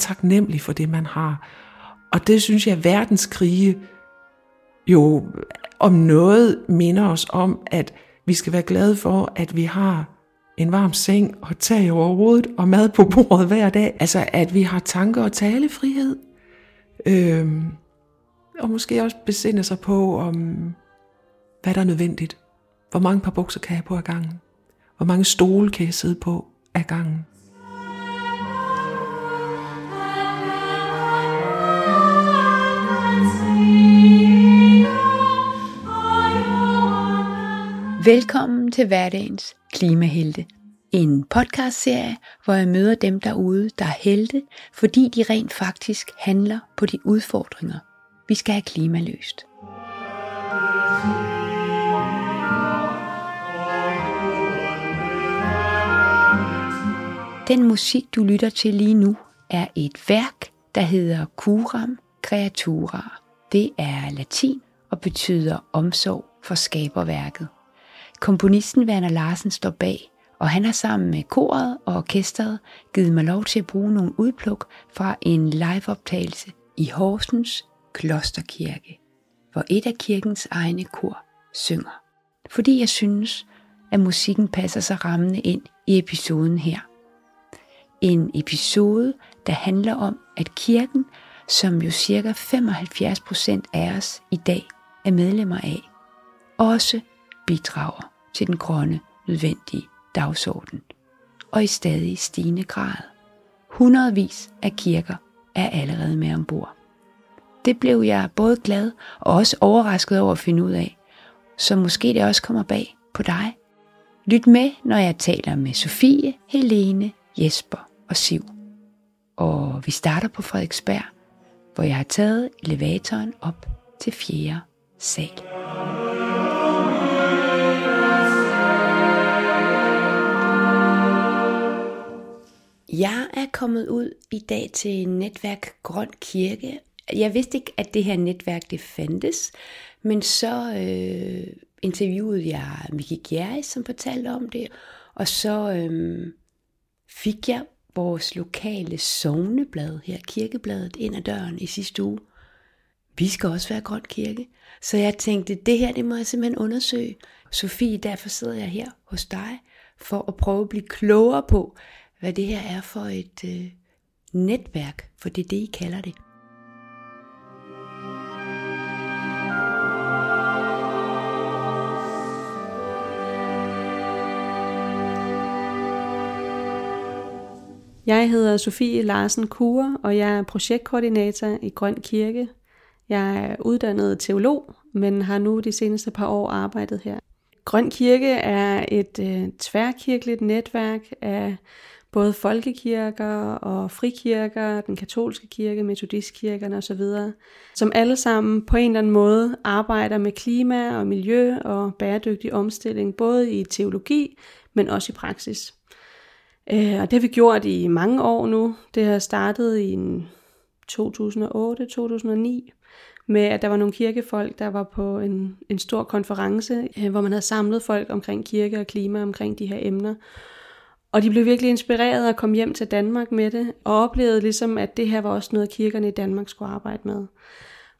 taknemmelig for det, man har. Og det synes jeg, at verdenskrige jo om noget minder os om, at vi skal være glade for, at vi har en varm seng og tag over hovedet og mad på bordet hver dag. Altså, at vi har tanker og talefrihed. Øhm, og måske også besinde sig på, om hvad der er nødvendigt. Hvor mange par bukser kan jeg på ad gangen? Hvor mange stole kan jeg sidde på ad gangen? Velkommen til hverdagens Klimahelte. En podcastserie, hvor jeg møder dem derude, der er helte, fordi de rent faktisk handler på de udfordringer, vi skal have klimaløst. Den musik, du lytter til lige nu, er et værk, der hedder Curam Creatura. Det er latin og betyder omsorg for skaberværket. Komponisten Werner Larsen står bag, og han har sammen med koret og orkestret givet mig lov til at bruge nogle udpluk fra en liveoptagelse i Horsens Klosterkirke, hvor et af kirkens egne kor synger. Fordi jeg synes, at musikken passer sig rammende ind i episoden her. En episode, der handler om, at kirken, som jo cirka 75% af os i dag er medlemmer af, også bidrager til den grønne, nødvendige dagsorden. Og i stadig stigende grad. Hundredvis af kirker er allerede med ombord. Det blev jeg både glad og også overrasket over at finde ud af, så måske det også kommer bag på dig. Lyt med, når jeg taler med Sofie, Helene, Jesper og Siv. Og vi starter på Frederiksberg, hvor jeg har taget elevatoren op til 4. sal. Jeg er kommet ud i dag til netværk Grøn Kirke. Jeg vidste ikke, at det her netværk det fandtes, men så øh, interviewede jeg Miki Gjerri, som fortalte om det, og så øh, fik jeg vores lokale sovneblad her, kirkebladet, ind ad døren i sidste uge. Vi skal også være Grøn Kirke. Så jeg tænkte, det her det må jeg simpelthen undersøge. Sofie, derfor sidder jeg her hos dig, for at prøve at blive klogere på, hvad det her er for et øh, netværk, for det er det, I kalder det. Jeg hedder Sofie Larsen Kure, og jeg er projektkoordinator i Grøn Kirke. Jeg er uddannet teolog, men har nu de seneste par år arbejdet her. Grøn Kirke er et øh, tværkirkeligt netværk af både folkekirker og frikirker, den katolske kirke, metodistkirkerne osv., som alle sammen på en eller anden måde arbejder med klima og miljø og bæredygtig omstilling, både i teologi, men også i praksis. Øh, og det har vi gjort i mange år nu. Det har startet i 2008-2009 med, at der var nogle kirkefolk, der var på en, en stor konference, øh, hvor man havde samlet folk omkring kirke og klima, omkring de her emner. Og de blev virkelig inspireret og kom hjem til Danmark med det, og oplevede ligesom, at det her var også noget, kirkerne i Danmark skulle arbejde med.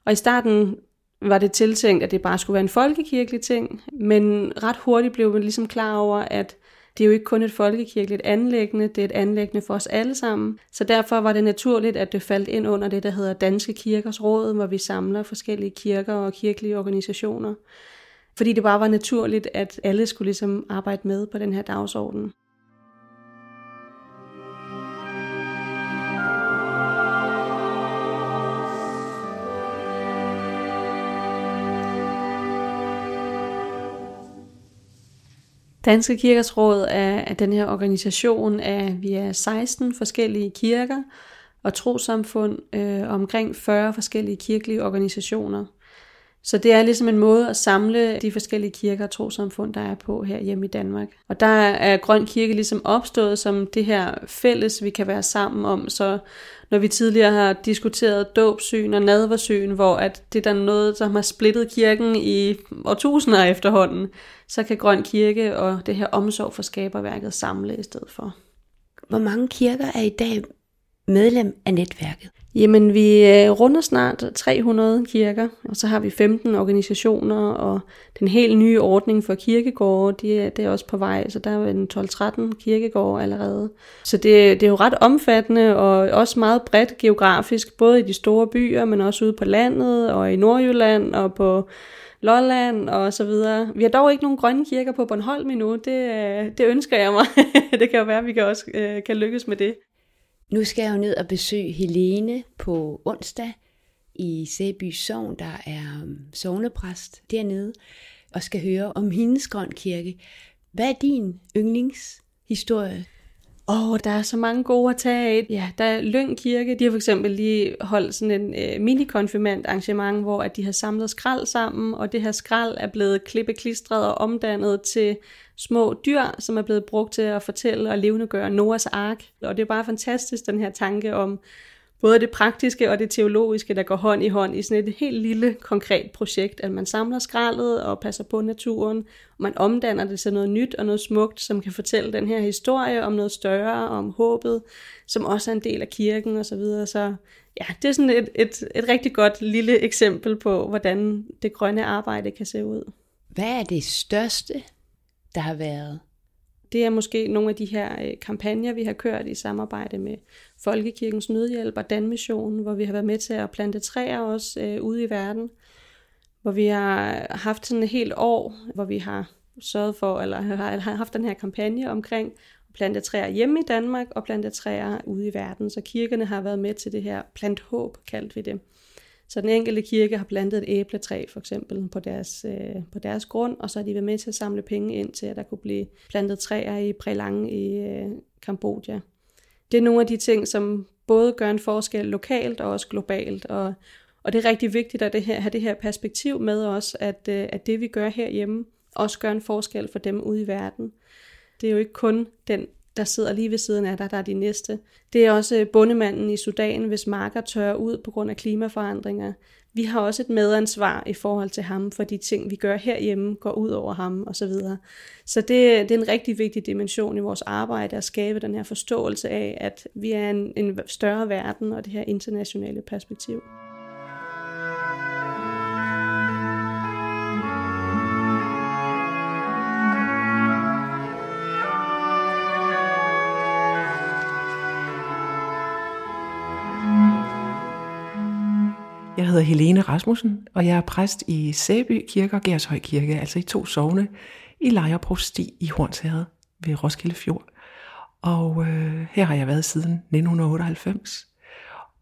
Og i starten var det tiltænkt, at det bare skulle være en folkekirkelig ting, men ret hurtigt blev man ligesom klar over, at det er jo ikke kun et folkekirkeligt anlæggende, det er et anlæggende for os alle sammen. Så derfor var det naturligt, at det faldt ind under det, der hedder Danske Kirkers Råd, hvor vi samler forskellige kirker og kirkelige organisationer. Fordi det bare var naturligt, at alle skulle ligesom arbejde med på den her dagsorden. Danske Kirkers Råd er, er den her organisation af, vi er 16 forskellige kirker og trosamfund, øh, omkring 40 forskellige kirkelige organisationer. Så det er ligesom en måde at samle de forskellige kirker og trosamfund, der er på her hjemme i Danmark. Og der er Grøn Kirke ligesom opstået som det her fælles, vi kan være sammen om. Så når vi tidligere har diskuteret dåbsyn og nadversyn, hvor at det er der noget, som har splittet kirken i årtusinder efterhånden, så kan Grøn Kirke og det her omsorg for skaberværket samle i stedet for. Hvor mange kirker er i dag medlem af netværket? Jamen, vi øh, runder snart 300 kirker, og så har vi 15 organisationer, og den helt nye ordning for kirkegårde, det er, det er også på vej, så der er en 12-13 kirkegårde allerede. Så det, det er jo ret omfattende, og også meget bredt geografisk, både i de store byer, men også ude på landet, og i Nordjylland, og på Lolland og så videre. Vi har dog ikke nogen grønne kirker på Bornholm endnu, det, øh, det ønsker jeg mig. det kan jo være, at vi kan også øh, kan lykkes med det. Nu skal jeg jo ned og besøge Helene på onsdag i Sæby Sogn, der er um, sovnepræst dernede, og skal høre om hendes grøn kirke. Hvad er din yndlingshistorie? Åh, oh, der er så mange gode at tage af. Ja, der er Lyng Kirke, de har for eksempel lige holdt sådan en øh, mini-konfirmant arrangement, hvor at de har samlet skrald sammen, og det her skrald er blevet klippeklistret og omdannet til små dyr, som er blevet brugt til at fortælle og levendegøre Noahs ark. Og det er bare fantastisk, den her tanke om både det praktiske og det teologiske, der går hånd i hånd i sådan et helt lille, konkret projekt, at man samler skraldet og passer på naturen, og man omdanner det til noget nyt og noget smukt, som kan fortælle den her historie om noget større, om håbet, som også er en del af kirken og så videre. Så ja, det er sådan et, et, et rigtig godt lille eksempel på, hvordan det grønne arbejde kan se ud. Hvad er det største, der har været? Det er måske nogle af de her øh, kampagner, vi har kørt i samarbejde med Folkekirkens Nødhjælp og Danmissionen, hvor vi har været med til at plante træer også øh, ude i verden. Hvor vi har haft sådan et helt år, hvor vi har sørget for, eller har haft den her kampagne omkring at plante træer hjemme i Danmark og plante træer ude i verden. Så kirkerne har været med til det her plant håb, kaldte vi det. Så den enkelte kirke har plantet et æbletræ for eksempel på deres, øh, på deres grund, og så har de været med til at samle penge ind til, at der kunne blive plantet træer i Prelang i øh, Kambodja. Det er nogle af de ting, som både gør en forskel lokalt og også globalt, og, og det er rigtig vigtigt at det her, have det her perspektiv med os, at, øh, at det vi gør herhjemme, også gør en forskel for dem ude i verden. Det er jo ikke kun den der sidder lige ved siden af dig, der er de næste. Det er også øh, bondemanden i Sudan, hvis marker tørrer ud på grund af klimaforandringer. Vi har også et medansvar i forhold til ham, for de ting, vi gør herhjemme, går ud over ham osv. Så, så det, det er en rigtig vigtig dimension i vores arbejde at skabe den her forståelse af, at vi er en, en større verden og det her internationale perspektiv. Hedder Helene Rasmussen, og jeg er præst i Sæby Kirke og Gershøj Kirke, altså i to sovne i Lejerprosti i Hornsherred ved Roskilde Fjord. Og øh, her har jeg været siden 1998.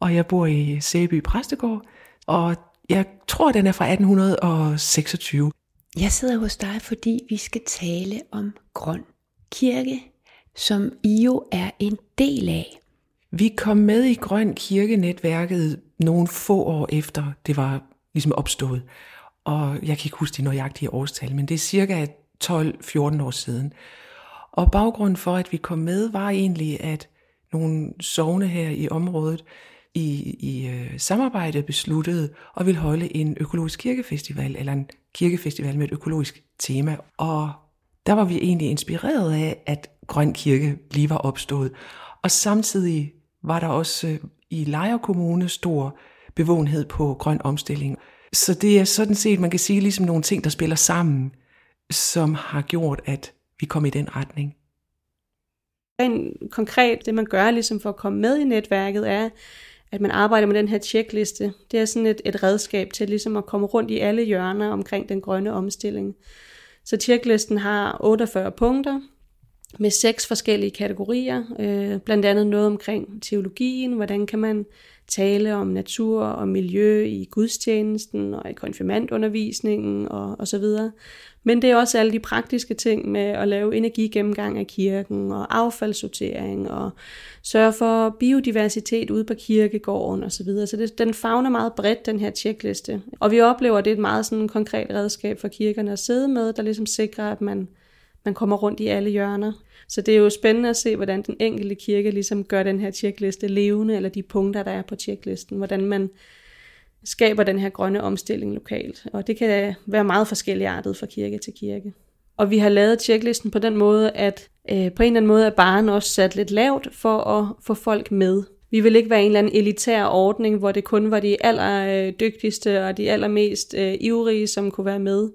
Og jeg bor i Sæby Præstegård, og jeg tror, den er fra 1826. Jeg sidder hos dig, fordi vi skal tale om Grøn Kirke, som I jo er en del af. Vi kom med i Grøn Kirke-netværket nogle få år efter det var ligesom opstået. Og jeg kan ikke huske de nøjagtige årstal, men det er cirka 12-14 år siden. Og baggrunden for, at vi kom med, var egentlig, at nogle sovne her i området i, i øh, samarbejde besluttede at ville holde en økologisk kirkefestival, eller en kirkefestival med et økologisk tema. Og der var vi egentlig inspireret af, at Grøn Kirke lige var opstået. Og samtidig var der også øh, i Lejre Kommune stor bevågenhed på grøn omstilling. Så det er sådan set, man kan sige, ligesom nogle ting, der spiller sammen, som har gjort, at vi kom i den retning. En konkret, det man gør ligesom for at komme med i netværket, er, at man arbejder med den her tjekliste. Det er sådan et, et redskab til ligesom at komme rundt i alle hjørner omkring den grønne omstilling. Så tjeklisten har 48 punkter, med seks forskellige kategorier, øh, blandt andet noget omkring teologien, hvordan kan man tale om natur og miljø i gudstjenesten og i konfirmandundervisningen og, og så videre. Men det er også alle de praktiske ting med at lave energigennemgang af kirken og affaldssortering og sørge for biodiversitet ude på kirkegården og så videre. Så det, den fagner meget bredt, den her tjekliste. Og vi oplever, at det er et meget sådan konkret redskab for kirkerne at sidde med, der ligesom sikrer, at man man kommer rundt i alle hjørner. Så det er jo spændende at se, hvordan den enkelte kirke ligesom gør den her tjekliste levende, eller de punkter, der er på tjeklisten, hvordan man skaber den her grønne omstilling lokalt. Og det kan være meget forskelligartet fra kirke til kirke. Og vi har lavet tjeklisten på den måde, at øh, på en eller anden måde er baren også sat lidt lavt for at få folk med. Vi vil ikke være en eller anden elitær ordning, hvor det kun var de allerdygtigste øh, og de allermest øh, ivrige, som kunne være med.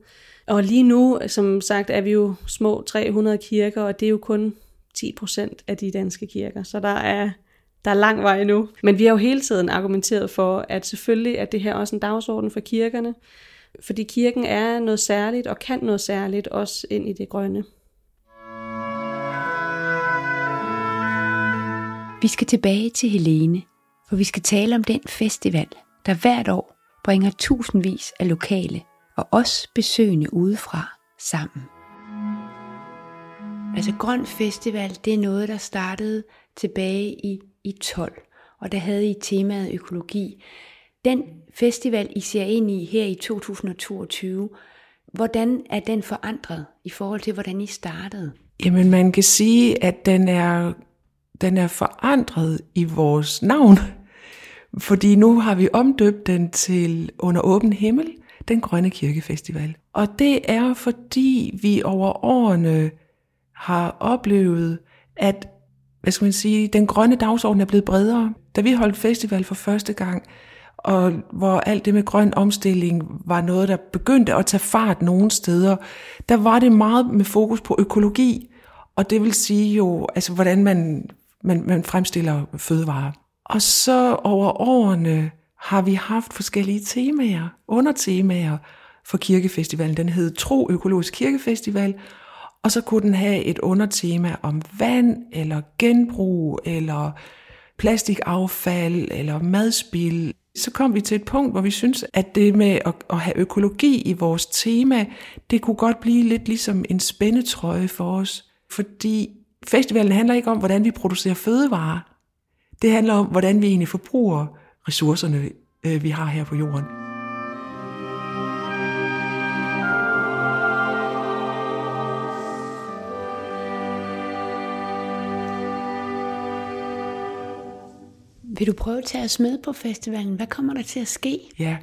Og lige nu, som sagt, er vi jo små 300 kirker, og det er jo kun 10% af de danske kirker. Så der er, der er lang vej nu. Men vi har jo hele tiden argumenteret for, at selvfølgelig er det her også en dagsorden for kirkerne. Fordi kirken er noget særligt og kan noget særligt også ind i det grønne. Vi skal tilbage til Helene, for vi skal tale om den festival, der hvert år bringer tusindvis af lokale og os besøgende udefra sammen. Altså Grøn Festival, det er noget, der startede tilbage i, i 12, og der havde I temaet økologi. Den festival, I ser ind i her i 2022, hvordan er den forandret i forhold til, hvordan I startede? Jamen man kan sige, at den er, den er forandret i vores navn. Fordi nu har vi omdøbt den til Under åben himmel, den Grønne Kirkefestival. Og det er fordi vi over årene har oplevet, at hvad skal man sige, den grønne dagsorden er blevet bredere. Da vi holdt festival for første gang, og hvor alt det med grøn omstilling var noget, der begyndte at tage fart nogle steder, der var det meget med fokus på økologi, og det vil sige jo, altså hvordan man, man, man fremstiller fødevarer. Og så over årene har vi haft forskellige temaer, undertemaer for kirkefestivalen. Den hed Tro Økologisk Kirkefestival, og så kunne den have et undertema om vand, eller genbrug, eller plastikaffald, eller madspil. Så kom vi til et punkt, hvor vi synes, at det med at, at have økologi i vores tema, det kunne godt blive lidt ligesom en spændetrøje for os. Fordi festivalen handler ikke om, hvordan vi producerer fødevarer. Det handler om, hvordan vi egentlig forbruger ressourcerne, øh, vi har her på jorden. Vil du prøve at tage os med på festivalen? Hvad kommer der til at ske? Ja,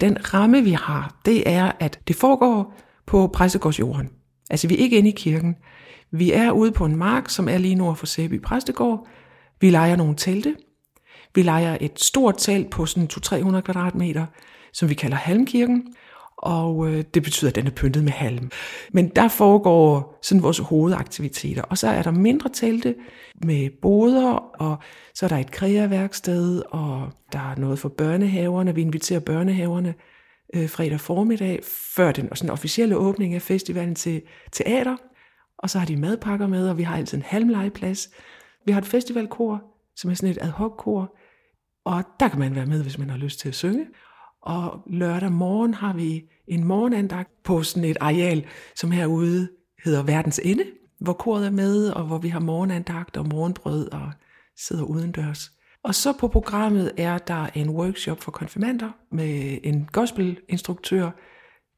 den ramme vi har, det er, at det foregår på præstegårdsjorden. Altså vi er ikke inde i kirken. Vi er ude på en mark, som er lige nord for Sæby Præstegård. Vi leger nogle telte. Vi leger et stort telt på sådan 200-300 kvadratmeter, som vi kalder Halmkirken og øh, det betyder, at den er pyntet med halm. Men der foregår sådan vores hovedaktiviteter, og så er der mindre telte med boder, og så er der et kreaværksted, og der er noget for børnehaverne. Vi inviterer børnehaverne øh, fredag formiddag, før den sådan officielle åbning af festivalen til teater, og så har de madpakker med, og vi har altid en halmlegeplads. Vi har et festivalkor, som er sådan et ad hoc kor, og der kan man være med, hvis man har lyst til at synge. Og lørdag morgen har vi en morgenandagt på sådan et areal, som herude hedder Verdens Ende, hvor koret er med, og hvor vi har morgenandagt og morgenbrød og sidder udendørs. Og så på programmet er der en workshop for konfirmander med en gospelinstruktør,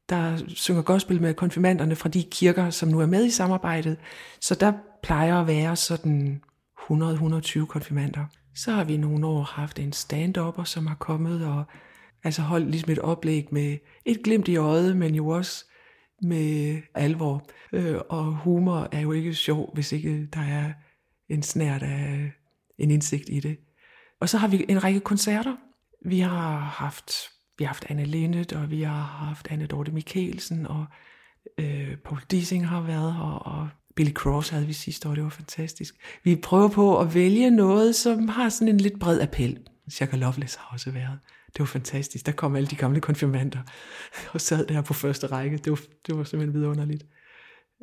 der synger gospel med konfirmanderne fra de kirker, som nu er med i samarbejdet. Så der plejer at være sådan 100-120 konfirmander. Så har vi nogle år haft en stand som har kommet og Altså holdt ligesom et oplæg med et glimt i øjet, men jo også med alvor. Øh, og humor er jo ikke sjov, hvis ikke der er en snært af en indsigt i det. Og så har vi en række koncerter. Vi har haft, vi har haft Anne Lindet, og vi har haft Anne Dorte Mikkelsen, og øh, Paul Dissing har været her, og Billy Cross havde vi sidste år, det var fantastisk. Vi prøver på at vælge noget, som har sådan en lidt bred appel. Shaka Loveless har også været. Det var fantastisk. Der kom alle de gamle konfirmander og sad der på første række. Det var, det var simpelthen vidunderligt.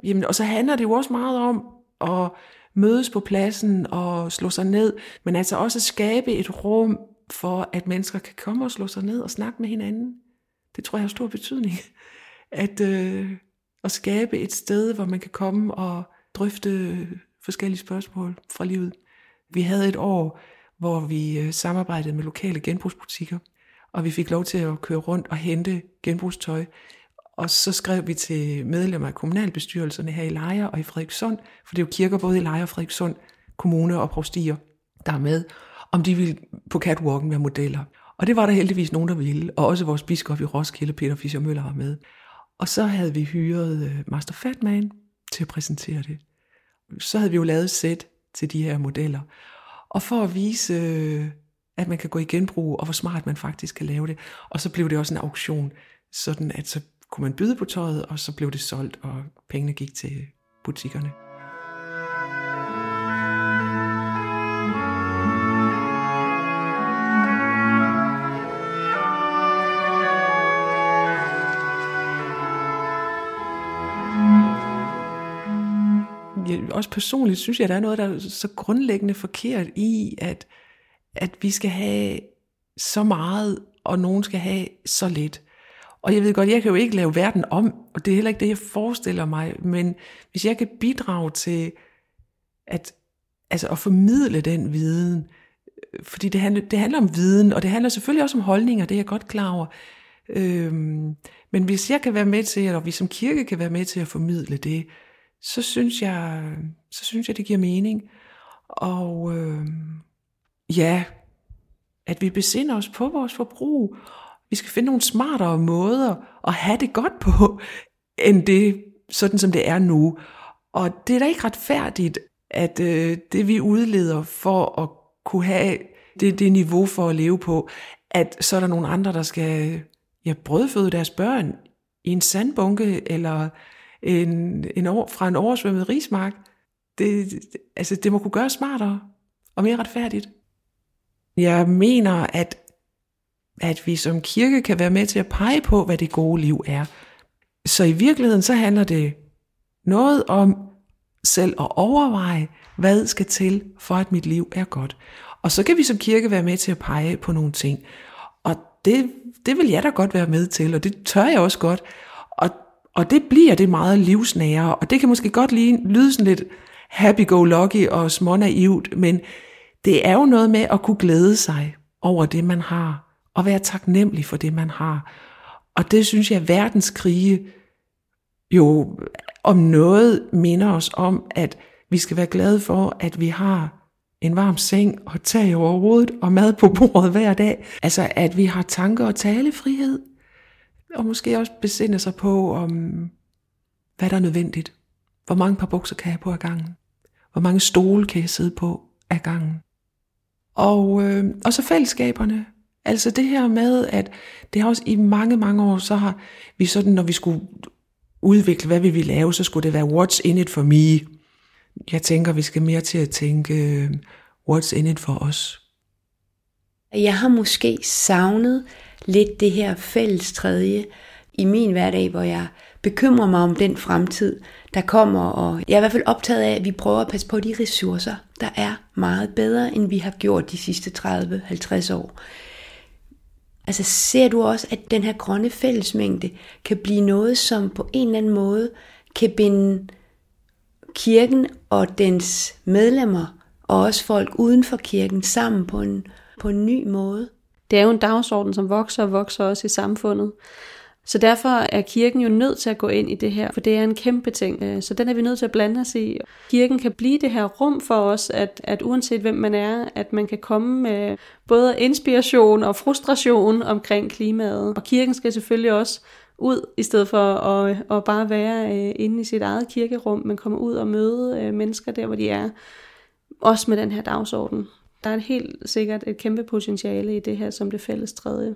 Jamen, og så handler det jo også meget om at mødes på pladsen og slå sig ned, men altså også skabe et rum for, at mennesker kan komme og slå sig ned og snakke med hinanden. Det tror jeg har stor betydning. At, øh, at skabe et sted, hvor man kan komme og drøfte forskellige spørgsmål fra livet. Vi havde et år, hvor vi øh, samarbejdede med lokale genbrugsbutikker, og vi fik lov til at køre rundt og hente genbrugstøj. Og så skrev vi til medlemmer af kommunalbestyrelserne her i Lejre og i Frederikssund, for det er jo kirker både i Lejre og Frederikssund, kommune og provstier, der er med, om de ville på catwalken være modeller. Og det var der heldigvis nogen, der ville, og også vores biskop i Roskilde, Peter Fischer Møller, var med. Og så havde vi hyret øh, Master Fatman til at præsentere det. Så havde vi jo lavet sæt til de her modeller. og for at vise, øh, at man kan gå i genbrug, og hvor smart man faktisk kan lave det. Og så blev det også en auktion, sådan at så kunne man byde på tøjet, og så blev det solgt, og pengene gik til butikkerne. Også personligt synes jeg, at der er noget, der er så grundlæggende forkert i, at, at vi skal have så meget, og nogen skal have så lidt. Og jeg ved godt, jeg kan jo ikke lave verden om, og det er heller ikke det, jeg forestiller mig, men hvis jeg kan bidrage til at, altså at formidle den viden, fordi det handler, det handler om viden, og det handler selvfølgelig også om holdninger, det er jeg godt klar over. Øhm, men hvis jeg kan være med til, eller vi som kirke kan være med til at formidle det, så synes jeg, så synes jeg det giver mening. Og øh, ja, at vi besinder os på vores forbrug. Vi skal finde nogle smartere måder at have det godt på, end det, sådan som det er nu. Og det er da ikke retfærdigt, at øh, det vi udleder for at kunne have det, det niveau for at leve på, at så er der nogle andre, der skal ja, brødføde deres børn i en sandbunke, eller en, en over, fra en oversvømmet rismark. Det, altså, det må kunne gøres smartere og mere retfærdigt. Jeg mener, at, at vi som kirke kan være med til at pege på, hvad det gode liv er. Så i virkeligheden så handler det noget om selv at overveje, hvad skal til for, at mit liv er godt. Og så kan vi som kirke være med til at pege på nogle ting. Og det, det vil jeg da godt være med til, og det tør jeg også godt. Og og det bliver det meget livsnære, og det kan måske godt lige lyde sådan lidt happy-go-lucky og smånaivt, men det er jo noget med at kunne glæde sig over det, man har, og være taknemmelig for det, man har. Og det synes jeg, at jo om noget minder os om, at vi skal være glade for, at vi har en varm seng og tag over hovedet og mad på bordet hver dag. Altså, at vi har tanke- og talefrihed og måske også besinde sig på, om hvad der er nødvendigt. Hvor mange par bukser kan jeg på ad gangen? Hvor mange stole kan jeg sidde på ad gangen? Og, øh, og så fællesskaberne. Altså det her med, at det har også i mange, mange år, så har vi sådan, når vi skulle udvikle, hvad vi vil lave, så skulle det være what's in it for me. Jeg tænker, vi skal mere til at tænke, what's in it for os. Jeg har måske savnet lidt det her fælles tredje i min hverdag, hvor jeg bekymrer mig om den fremtid, der kommer. Og jeg er i hvert fald optaget af, at vi prøver at passe på de ressourcer, der er meget bedre, end vi har gjort de sidste 30-50 år. Altså ser du også, at den her grønne fællesmængde kan blive noget, som på en eller anden måde kan binde kirken og dens medlemmer, og også folk uden for kirken, sammen på en, på en ny måde? Det er jo en dagsorden, som vokser og vokser også i samfundet. Så derfor er kirken jo nødt til at gå ind i det her, for det er en kæmpe ting. Øh, så den er vi nødt til at blande os i. Kirken kan blive det her rum for os, at, at uanset hvem man er, at man kan komme med både inspiration og frustration omkring klimaet. Og kirken skal selvfølgelig også ud, i stedet for at, at bare være øh, inde i sit eget kirkerum, men komme ud og møde øh, mennesker der, hvor de er. Også med den her dagsorden. Der er helt sikkert et kæmpe potentiale i det her som det fælles tredje.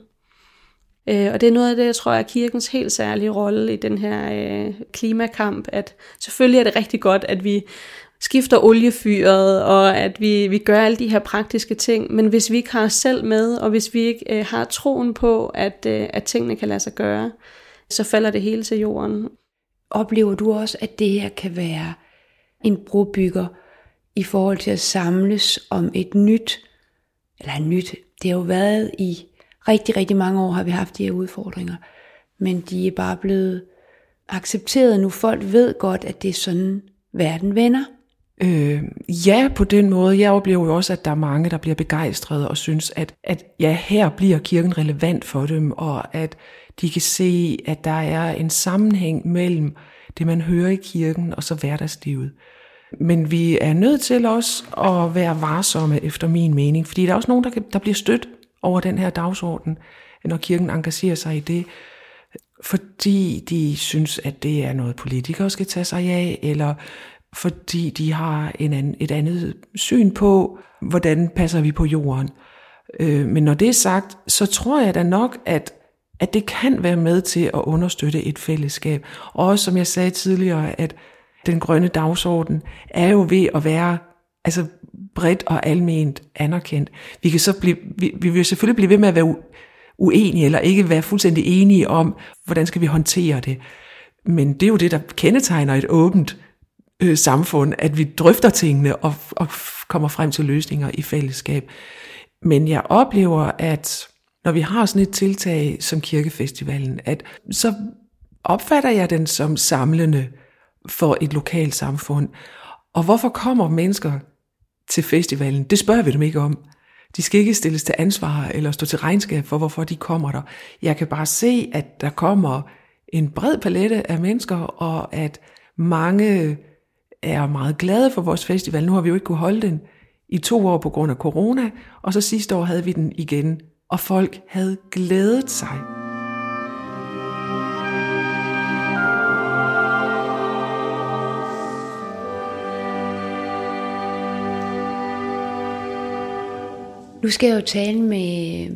Øh, og det er noget af det, jeg tror er kirkens helt særlige rolle i den her øh, klimakamp, at selvfølgelig er det rigtig godt, at vi skifter oliefyret, og at vi, vi gør alle de her praktiske ting, men hvis vi ikke har os selv med, og hvis vi ikke øh, har troen på, at, øh, at tingene kan lade sig gøre, så falder det hele til jorden. Oplever du også, at det her kan være en brobygger i forhold til at samles om et nyt, eller et nyt, det har jo været i rigtig, rigtig mange år har vi haft de her udfordringer, men de er bare blevet accepteret nu. Folk ved godt, at det er sådan, verden vender. Øh, ja, på den måde. Jeg oplever jo også, at der er mange, der bliver begejstrede og synes, at, at ja, her bliver kirken relevant for dem, og at de kan se, at der er en sammenhæng mellem det, man hører i kirken, og så hverdagslivet. Men vi er nødt til også at være varsomme, efter min mening, fordi der er også nogen, der, kan, der bliver stødt over den her dagsorden, når kirken engagerer sig i det, fordi de synes, at det er noget, politikere skal tage sig af, eller fordi de har en anden, et andet syn på, hvordan passer vi på jorden. Øh, men når det er sagt, så tror jeg da nok, at, at det kan være med til at understøtte et fællesskab. Og også som jeg sagde tidligere, at den grønne dagsorden er jo ved at være altså bredt og alment anerkendt. Vi kan så blive, vi, vi vil selvfølgelig blive ved med at være uenige, eller ikke være fuldstændig enige om, hvordan skal vi håndtere det. Men det er jo det, der kendetegner et åbent øh, samfund, at vi drøfter tingene og, og kommer frem til løsninger i fællesskab. Men jeg oplever, at når vi har sådan et tiltag som kirkefestivalen, at så opfatter jeg den som samlende for et lokalt samfund. Og hvorfor kommer mennesker til festivalen? Det spørger vi dem ikke om. De skal ikke stilles til ansvar eller stå til regnskab for, hvorfor de kommer der. Jeg kan bare se, at der kommer en bred palette af mennesker, og at mange er meget glade for vores festival. Nu har vi jo ikke kunne holde den i to år på grund af corona, og så sidste år havde vi den igen, og folk havde glædet sig. Nu skal jeg jo tale med,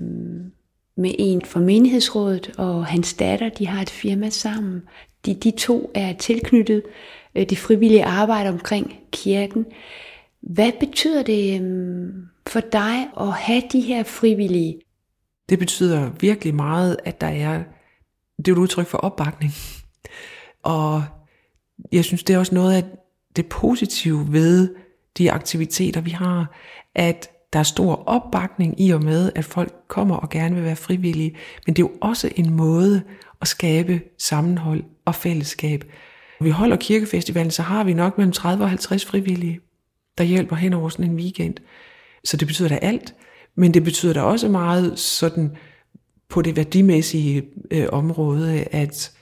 med en fra menighedsrådet og hans datter. De har et firma sammen. De, de to er tilknyttet øh, det frivillige arbejde omkring kirken. Hvad betyder det øh, for dig at have de her frivillige? Det betyder virkelig meget, at der er, det er et udtryk for opbakning. Og jeg synes, det er også noget af det positive ved de aktiviteter, vi har, at der er stor opbakning i og med, at folk kommer og gerne vil være frivillige, men det er jo også en måde at skabe sammenhold og fællesskab. Når vi holder kirkefestivalen, så har vi nok mellem 30 og 50 frivillige, der hjælper hen over sådan en weekend. Så det betyder da alt, men det betyder da også meget sådan på det værdimæssige øh, område, at,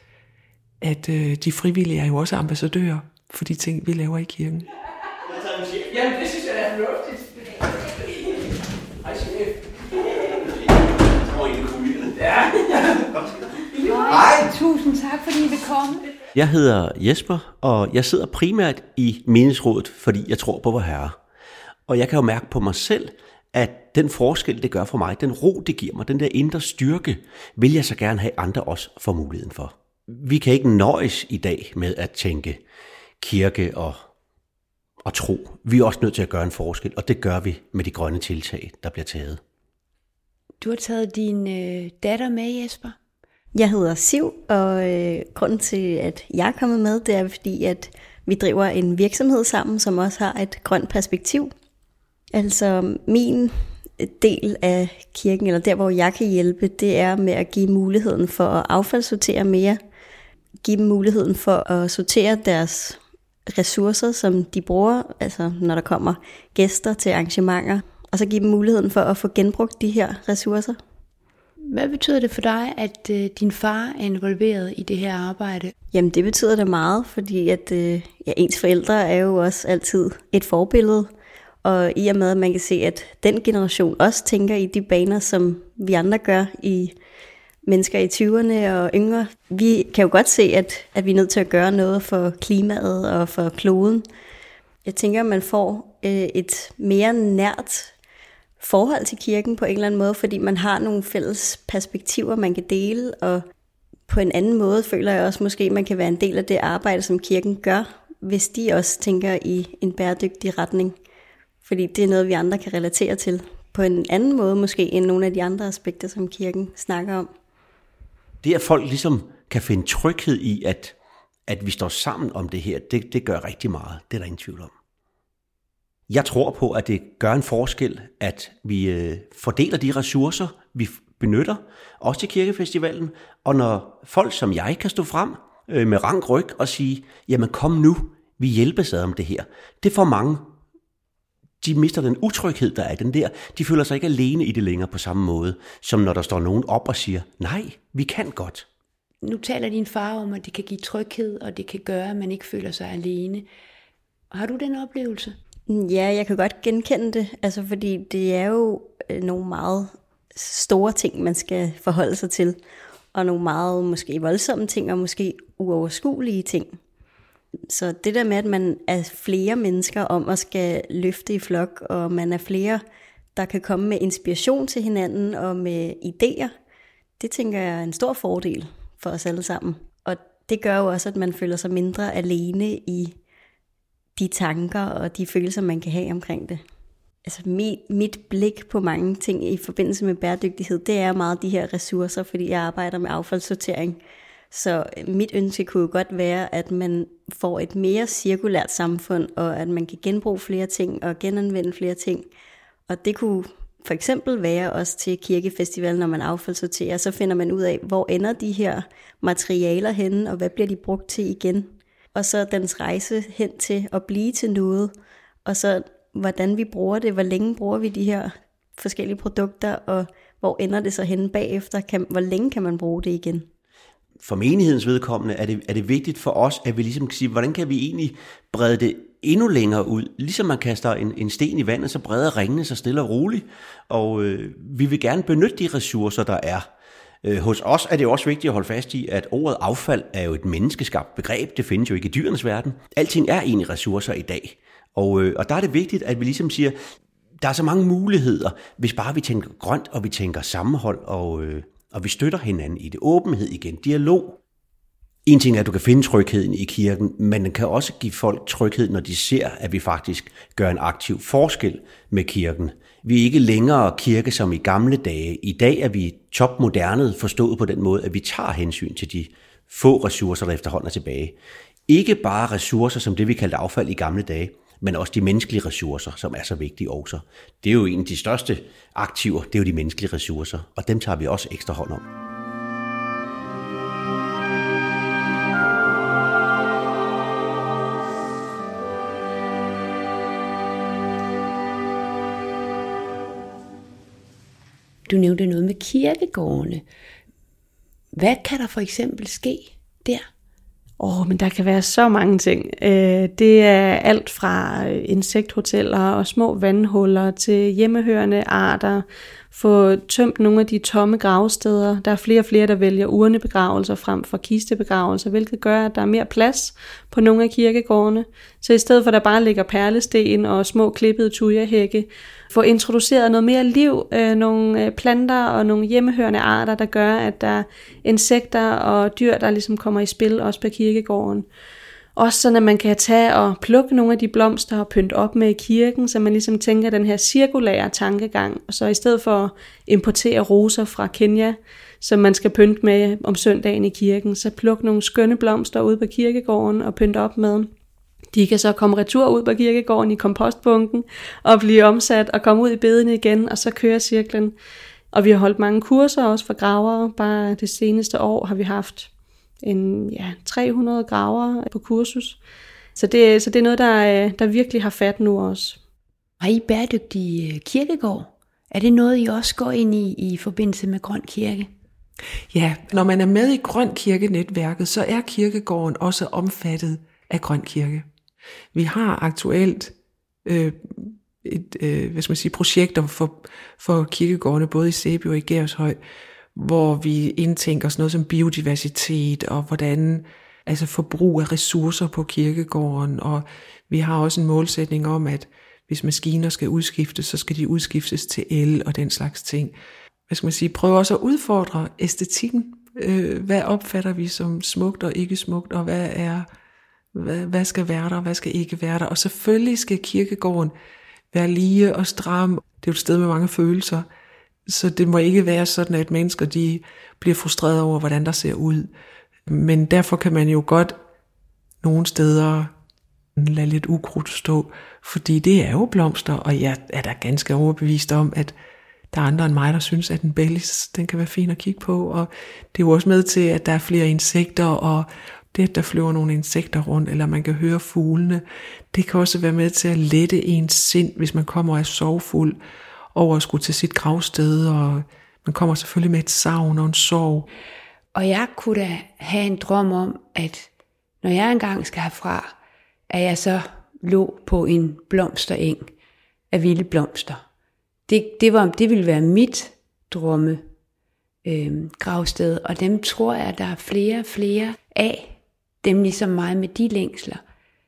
at øh, de frivillige er jo også ambassadører for de ting, vi laver i kirken. Jamen, det synes jeg er fornuftigt. Hej. Tusind tak, fordi I vil komme. Jeg hedder Jesper, og jeg sidder primært i meningsrådet, fordi jeg tror på vor herre. Og jeg kan jo mærke på mig selv, at den forskel, det gør for mig, den ro, det giver mig, den der indre styrke, vil jeg så gerne have andre også får muligheden for. Vi kan ikke nøjes i dag med at tænke kirke og, og tro. Vi er også nødt til at gøre en forskel, og det gør vi med de grønne tiltag, der bliver taget. Du har taget din øh, datter med, Jesper. Jeg hedder Siv, og øh, grunden til, at jeg er kommet med, det er fordi, at vi driver en virksomhed sammen, som også har et grønt perspektiv. Altså min øh, del af kirken, eller der hvor jeg kan hjælpe, det er med at give muligheden for at affaldssortere mere. Give dem muligheden for at sortere deres ressourcer, som de bruger, altså når der kommer gæster til arrangementer. Og så give dem muligheden for at få genbrugt de her ressourcer. Hvad betyder det for dig, at øh, din far er involveret i det her arbejde? Jamen det betyder det meget, fordi at øh, ja, ens forældre er jo også altid et forbillede. Og i og med, at man kan se, at den generation også tænker i de baner, som vi andre gør i mennesker i 20'erne og yngre. Vi kan jo godt se, at, at vi er nødt til at gøre noget for klimaet og for kloden. Jeg tænker, at man får øh, et mere nært forhold til kirken på en eller anden måde, fordi man har nogle fælles perspektiver, man kan dele, og på en anden måde føler jeg også måske, at man kan være en del af det arbejde, som kirken gør, hvis de også tænker i en bæredygtig retning. Fordi det er noget, vi andre kan relatere til på en anden måde måske, end nogle af de andre aspekter, som kirken snakker om. Det, at folk ligesom kan finde tryghed i, at, at vi står sammen om det her, det, det gør rigtig meget. Det er der ingen tvivl om. Jeg tror på, at det gør en forskel, at vi øh, fordeler de ressourcer, vi benytter, også til kirkefestivalen, og når folk som jeg kan stå frem øh, med rank ryg og sige, jamen kom nu, vi hjælpes ad om det her. Det får mange, de mister den utryghed, der er den der. De føler sig ikke alene i det længere på samme måde, som når der står nogen op og siger, nej, vi kan godt. Nu taler din far om, at det kan give tryghed, og det kan gøre, at man ikke føler sig alene. Har du den oplevelse? Ja, jeg kan godt genkende det, altså fordi det er jo øh, nogle meget store ting, man skal forholde sig til, og nogle meget måske voldsomme ting, og måske uoverskuelige ting. Så det der med, at man er flere mennesker om at skal løfte i flok, og man er flere, der kan komme med inspiration til hinanden og med idéer, det tænker jeg er en stor fordel for os alle sammen. Og det gør jo også, at man føler sig mindre alene i de tanker og de følelser, man kan have omkring det. Altså mit, mit blik på mange ting i forbindelse med bæredygtighed, det er meget de her ressourcer, fordi jeg arbejder med affaldssortering. Så mit ønske kunne jo godt være, at man får et mere cirkulært samfund, og at man kan genbruge flere ting og genanvende flere ting. Og det kunne for eksempel være også til kirkefestivalen, når man affaldssorterer, så finder man ud af, hvor ender de her materialer henne, og hvad bliver de brugt til igen. Og så dens rejse hen til at blive til noget, og så hvordan vi bruger det, hvor længe bruger vi de her forskellige produkter, og hvor ender det så henne bagefter, kan, hvor længe kan man bruge det igen for menighedens vedkommende er det, er det vigtigt for os, at vi ligesom kan sige, hvordan kan vi egentlig brede det endnu længere ud. Ligesom man kaster en, en sten i vandet, så breder ringene sig stille og roligt. Og øh, vi vil gerne benytte de ressourcer, der er. Øh, hos os er det også vigtigt at holde fast i, at ordet affald er jo et menneskeskabt begreb. Det findes jo ikke i dyrenes verden. Alting er egentlig ressourcer i dag. Og, øh, og der er det vigtigt, at vi ligesom siger, der er så mange muligheder, hvis bare vi tænker grønt, og vi tænker sammenhold, og, øh, og vi støtter hinanden i det. Åbenhed igen, dialog. En ting er, at du kan finde trygheden i kirken, men den kan også give folk tryghed, når de ser, at vi faktisk gør en aktiv forskel med kirken. Vi er ikke længere kirke som i gamle dage. I dag er vi topmoderne forstået på den måde, at vi tager hensyn til de få ressourcer, der efterhånden er tilbage. Ikke bare ressourcer som det, vi kaldte affald i gamle dage, men også de menneskelige ressourcer, som er så vigtige også. Det er jo en af de største aktiver, det er jo de menneskelige ressourcer, og dem tager vi også ekstra hånd om. Du nævnte noget med kirkegårdene. Hvad kan der for eksempel ske der? Åh, oh, men der kan være så mange ting. Øh, det er alt fra insekthoteller og små vandhuller til hjemmehørende arter. Få tømt nogle af de tomme gravsteder. Der er flere og flere, der vælger urnebegravelser frem for kistebegravelser, hvilket gør, at der er mere plads på nogle af kirkegårdene. Så i stedet for, at der bare ligger perlesten og små klippede tujahække, få introduceret noget mere liv, øh, nogle øh, planter og nogle hjemmehørende arter, der gør, at der er insekter og dyr, der ligesom kommer i spil også på kirkegården. Også sådan, at man kan tage og plukke nogle af de blomster og pynte op med i kirken, så man ligesom tænker den her cirkulære tankegang. Og så i stedet for at importere roser fra Kenya, som man skal pynte med om søndagen i kirken, så pluk nogle skønne blomster ud på kirkegården og pynte op med. De kan så komme retur ud på kirkegården i kompostbunken og blive omsat og komme ud i bedene igen, og så kører cirklen. Og vi har holdt mange kurser også for gravere. Bare det seneste år har vi haft en ja, 300 gravere på kursus. Så det, så det er noget, der, der virkelig har fat nu også. Har I bæredygtige kirkegård? Er det noget, I også går ind i i forbindelse med Grøn Kirke? Ja, når man er med i Grøn Kirke-netværket, så er kirkegården også omfattet af Grøn Kirke. Vi har aktuelt øh, et, øh, hvad skal man sige, projekter for, for kirkegårdene, både i Sæby og i Gershøj, hvor vi indtænker sådan noget som biodiversitet og hvordan altså forbrug af ressourcer på kirkegården, og vi har også en målsætning om, at hvis maskiner skal udskiftes, så skal de udskiftes til el og den slags ting. Hvad skal man sige, Prøv også at udfordre æstetikken. Øh, hvad opfatter vi som smukt og ikke smukt, og hvad er hvad, hvad skal være der, hvad skal ikke være der. Og selvfølgelig skal kirkegården være lige og stram. Det er jo et sted med mange følelser. Så det må ikke være sådan, at mennesker de bliver frustreret over, hvordan der ser ud. Men derfor kan man jo godt nogle steder lade lidt ukrudt stå, fordi det er jo blomster, og jeg er da ganske overbevist om, at der er andre end mig, der synes, at en bellis, den kan være fin at kigge på, og det er jo også med til, at der er flere insekter, og det, at der flyver nogle insekter rundt, eller man kan høre fuglene, det kan også være med til at lette ens sind, hvis man kommer af sovfuld over at skulle til sit gravsted, og man kommer selvfølgelig med et savn og en sorg. Og jeg kunne da have en drøm om, at når jeg engang skal herfra, at jeg så lå på en blomstereng af vilde blomster. Det, det, var, det ville være mit drømme øh, gravsted, og dem tror jeg, der er flere og flere af dem ligesom mig med de længsler.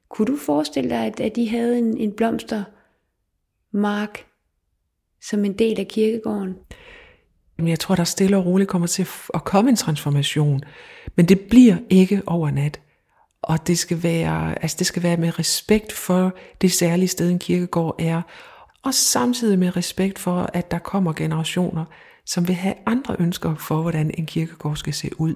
Kunne du forestille dig, at, at de havde en, en blomstermark som en del af kirkegården? Jeg tror, der stille og roligt kommer til at komme en transformation. Men det bliver ikke over nat. Og det skal være, altså det skal være med respekt for det særlige sted, en kirkegård er. Og samtidig med respekt for, at der kommer generationer, som vil have andre ønsker for, hvordan en kirkegård skal se ud.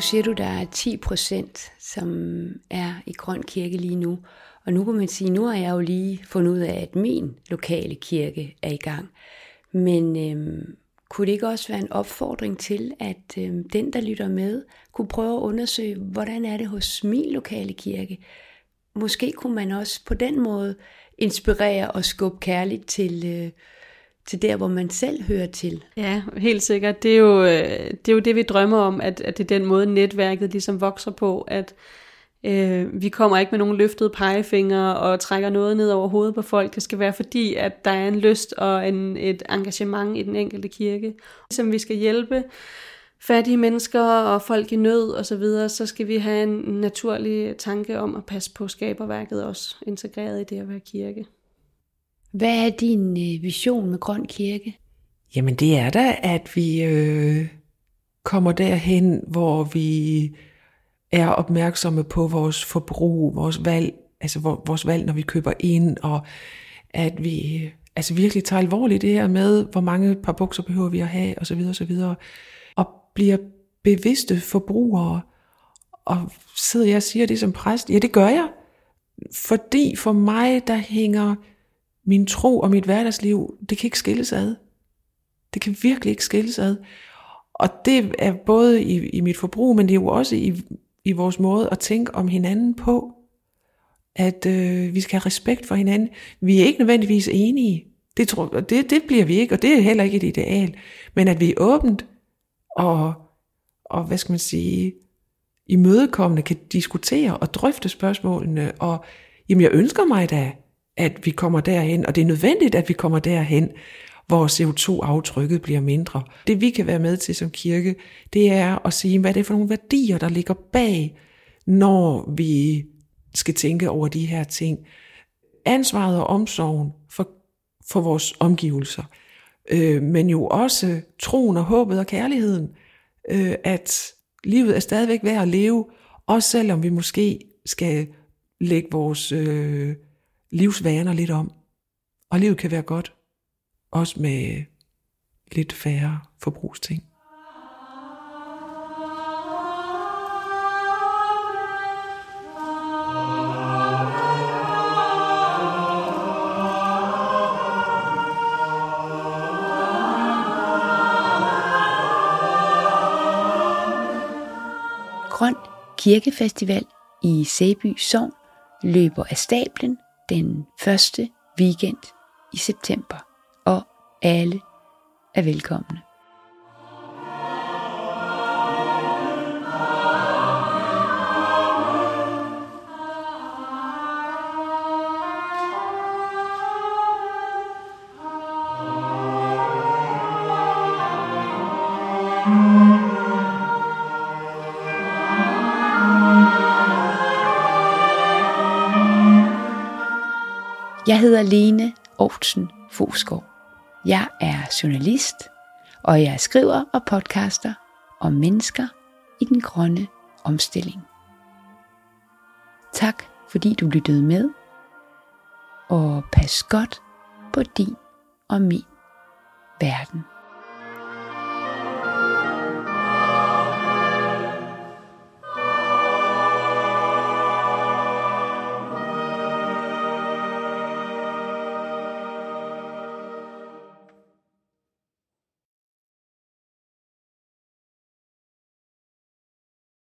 Nu siger du, der er 10 procent, som er i Grøn Kirke lige nu. Og nu kan man sige, nu har jeg jo lige fundet ud af, at min lokale kirke er i gang. Men øhm, kunne det ikke også være en opfordring til, at øhm, den, der lytter med, kunne prøve at undersøge, hvordan er det hos min lokale kirke? Måske kunne man også på den måde inspirere og skubbe kærligt til, øh, til der, hvor man selv hører til. Ja, helt sikkert. Det er jo øh, det, er jo det vi drømmer om, at, at det er den måde, netværket ligesom vokser på, at øh, vi kommer ikke med nogen løftede pegefingre og trækker noget ned over hovedet på folk. Det skal være fordi, at der er en lyst og en, et engagement i den enkelte kirke, som vi skal hjælpe fattige mennesker og folk i nød og så videre, så skal vi have en naturlig tanke om at passe på skaberværket også, integreret i det at være kirke. Hvad er din øh, vision med Grøn Kirke? Jamen det er da, at vi øh, kommer derhen, hvor vi er opmærksomme på vores forbrug, vores valg, altså vores valg, når vi køber ind, og at vi øh, altså virkelig tager alvorligt det her med, hvor mange par bukser behøver vi at have, og så videre, og så videre, og bliver bevidste forbrugere. Og sidder jeg og siger det som præst? Ja, det gør jeg. Fordi for mig, der hænger min tro og mit hverdagsliv, det kan ikke skilles ad. Det kan virkelig ikke skilles ad. Og det er både i, i mit forbrug, men det er jo også i, i vores måde at tænke om hinanden på. At øh, vi skal have respekt for hinanden. Vi er ikke nødvendigvis enige. Det, tror, det, det bliver vi ikke, og det er heller ikke et ideal. Men at vi er åbent og, og hvad skal man sige, imødekommende kan diskutere og drøfte spørgsmålene. Og jamen, jeg ønsker mig da, at vi kommer derhen, og det er nødvendigt, at vi kommer derhen, hvor CO2-aftrykket bliver mindre. Det vi kan være med til som kirke, det er at sige, hvad det er for nogle værdier, der ligger bag, når vi skal tænke over de her ting. Ansvaret og omsorgen for, for vores omgivelser, øh, men jo også troen og håbet og kærligheden, øh, at livet er stadigvæk værd at leve, også selvom vi måske skal lægge vores øh, livsvaner lidt om. Og livet kan være godt, også med lidt færre forbrugsting. Grøn Kirkefestival i Sæby Sogn løber af stablen den første weekend i september, og alle er velkomne. Jeg hedder Lene Aarhusen Fosgaard. Jeg er journalist, og jeg skriver og podcaster om mennesker i den grønne omstilling. Tak fordi du lyttede med, og pas godt på din og min verden.